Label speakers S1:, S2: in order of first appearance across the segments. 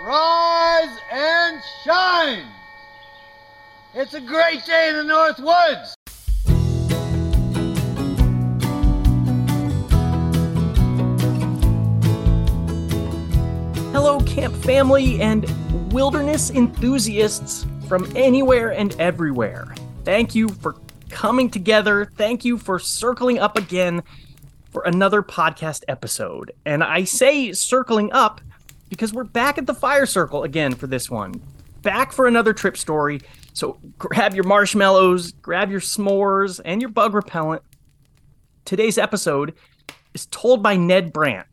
S1: rise and shine. It's a great day in the North Woods.
S2: Hello, camp family and wilderness enthusiasts from anywhere and everywhere. Thank you for coming together. Thank you for circling up again for another podcast episode. And I say circling up because we're back at the fire circle again for this one. Back for another trip story. So grab your marshmallows, grab your s'mores, and your bug repellent. Today's episode is told by Ned Brandt,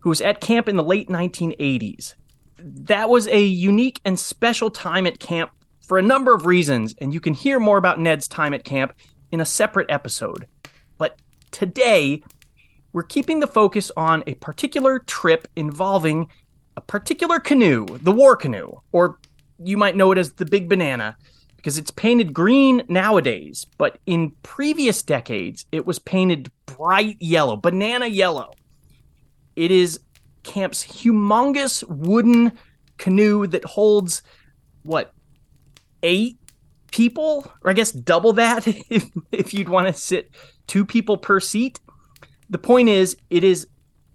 S2: who was at camp in the late 1980s. That was a unique and special time at camp for a number of reasons, and you can hear more about Ned's time at camp in a separate episode. But today, we're keeping the focus on a particular trip involving a particular canoe, the war canoe, or you might know it as the Big Banana, because it's painted green nowadays, but in previous decades, it was painted bright yellow, banana yellow. It is camp's humongous wooden canoe that holds what eight people, or I guess double that if, if you'd want to sit two people per seat. The point is, it is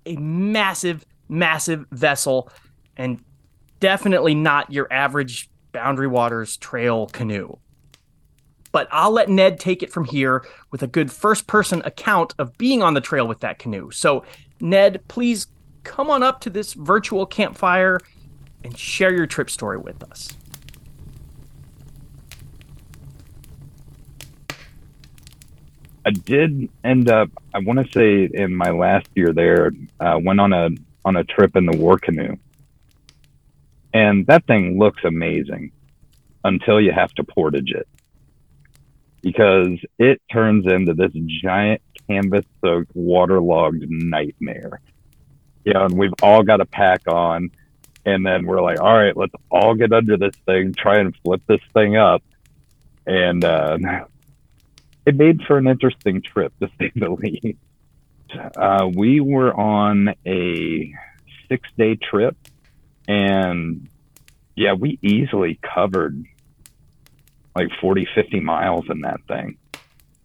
S2: a massive, massive vessel and definitely not your average Boundary Waters trail canoe. But I'll let Ned take it from here with a good first person account of being on the trail with that canoe. So, Ned, please come on up to this virtual campfire and share your trip story with us.
S3: I did end up. I want to say in my last year there, uh, went on a on a trip in the war canoe, and that thing looks amazing until you have to portage it because it turns into this giant canvas soaked waterlogged nightmare. Yeah, and we've all got a pack on, and then we're like, all right, let's all get under this thing, try and flip this thing up, and uh, it made for an interesting trip to say the least. Uh, we were on a six day trip and yeah, we easily covered like 40, 50 miles in that thing.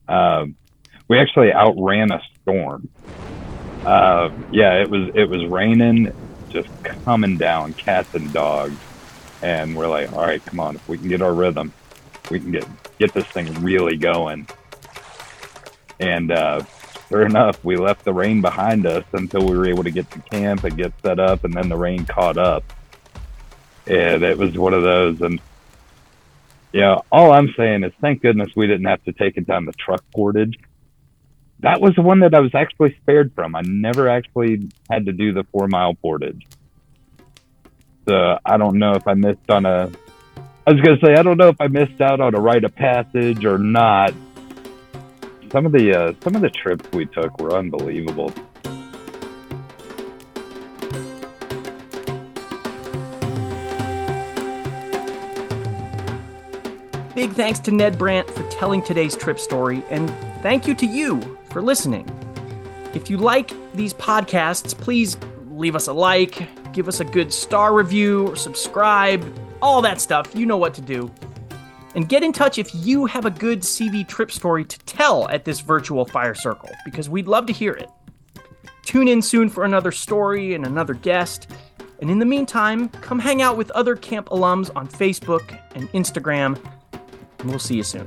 S3: Uh, we actually outran a storm. Uh, yeah, it was, it was raining, just coming down, cats and dogs. And we're like, all right, come on, if we can get our rhythm, we can get, get this thing really going. And uh, sure enough, we left the rain behind us until we were able to get to camp and get set up, and then the rain caught up. And it was one of those. And yeah, all I'm saying is thank goodness we didn't have to take it down the truck portage. That was the one that I was actually spared from. I never actually had to do the four mile portage. So I don't know if I missed on a. I was gonna say I don't know if I missed out on a rite of passage or not, some of the uh, some of the trips we took were unbelievable.
S2: Big thanks to Ned Brandt for telling today's trip story, and thank you to you for listening. If you like these podcasts, please leave us a like, give us a good star review, subscribe, all that stuff. You know what to do. And get in touch if you have a good CV trip story to tell at this virtual fire circle, because we'd love to hear it. Tune in soon for another story and another guest. And in the meantime, come hang out with other camp alums on Facebook and Instagram, and we'll see you soon.